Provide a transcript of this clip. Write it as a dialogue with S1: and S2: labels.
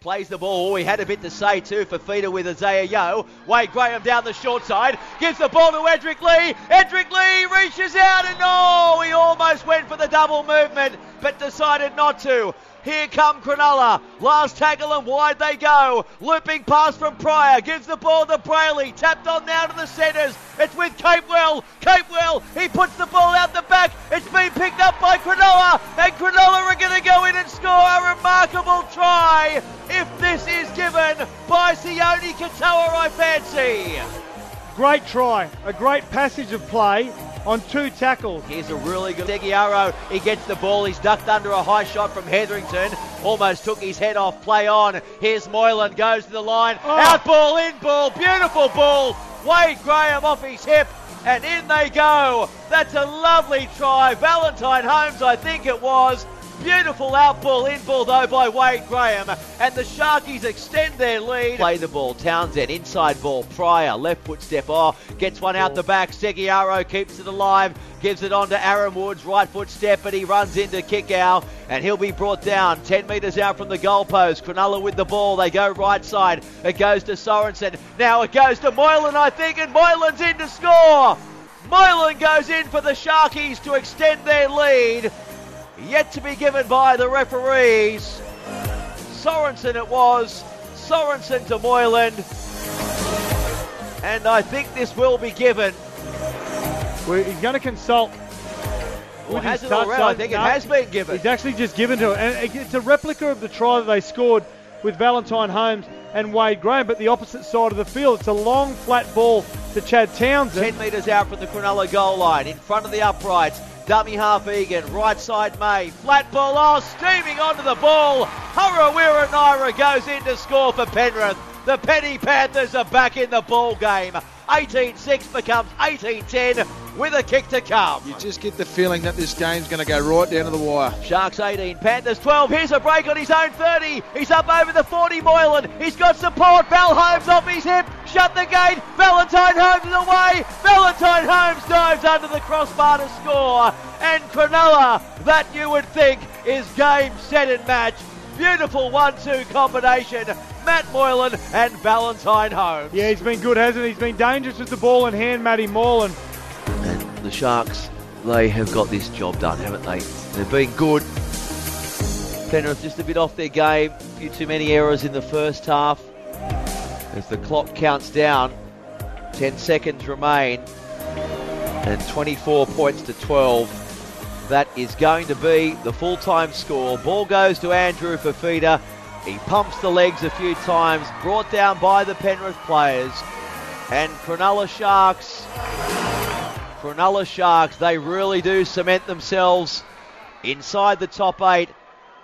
S1: Plays the ball. He had a bit to say too for Feeder with Isaah Yeo. Wade Graham down the short side. Gives the ball to Edrick Lee. Edrick Lee reaches out and oh, he almost went for the double movement but decided not to. Here come Cronulla. Last tackle and wide they go. Looping pass from Prior. Gives the ball to Brailey. Tapped on now to the centres. It's with Capewell. Capewell. He puts the ball out the back. It's been picked up by Cronulla. And Cronulla are going to go in and score a remarkable try. By only Katoa, I fancy.
S2: Great try. A great passage of play on two tackles.
S1: Here's a really good Seguiaro. He gets the ball. He's ducked under a high shot from Hetherington. Almost took his head off. Play on. Here's Moylan. Goes to the line. Oh. Out ball, in ball. Beautiful ball. Wade Graham off his hip. And in they go. That's a lovely try. Valentine Holmes, I think it was. Beautiful out ball, in ball though by Wade Graham. And the Sharkies extend their lead. Play the ball. Townsend, inside ball. Prior, left foot step off. Gets one out the back. Seguiaro keeps it alive. Gives it on to Aaron Woods. Right foot step, but he runs into Kikau. And he'll be brought down 10 metres out from the goalpost. Cronulla with the ball. They go right side. It goes to Sorensen. Now it goes to Moylan, I think, and Moylan's in to score. Moylan goes in for the Sharkies to extend their lead yet to be given by the referees. Sorensen it was. Sorensen to Moylan. And I think this will be given.
S2: Well, he's going to consult.
S1: Well, has it already? I think no, it has been given.
S2: He's actually just given to it. And it's a replica of the try that they scored with Valentine Holmes and Wade Graham, but the opposite side of the field. It's a long, flat ball to Chad Townsend.
S1: 10 metres out from the Cronulla goal line, in front of the uprights. Dummy half Egan, right side May, flat ball, oh, steaming onto the ball. Harawira-Naera goes in to score for Penrith. The Penny Panthers are back in the ball game. 18-6 becomes 18-10 with a kick to come.
S3: You just get the feeling that this game's going to go right down to the wire.
S1: Sharks 18, Panthers 12. Here's a break on his own 30. He's up over the 40 Moylan. He's got support. Val Holmes off his hip. Shut the gate. Valentine Holmes is away. Valentine Holmes dives under the crossbar to score. And Cronulla, that you would think is game, set, and match. Beautiful one-two combination. Matt Moylan and Valentine Holmes.
S2: Yeah, he's been good, hasn't he? He's been dangerous with the ball in hand, Matty Moylan.
S1: And the Sharks, they have got this job done, haven't they? They've been good. Penrith just a bit off their game. A few too many errors in the first half. As the clock counts down, 10 seconds remain, and 24 points to 12. That is going to be the full time score. Ball goes to Andrew Fifita. He pumps the legs a few times, brought down by the Penrith players. And Cronulla Sharks, Cronulla Sharks, they really do cement themselves inside the top eight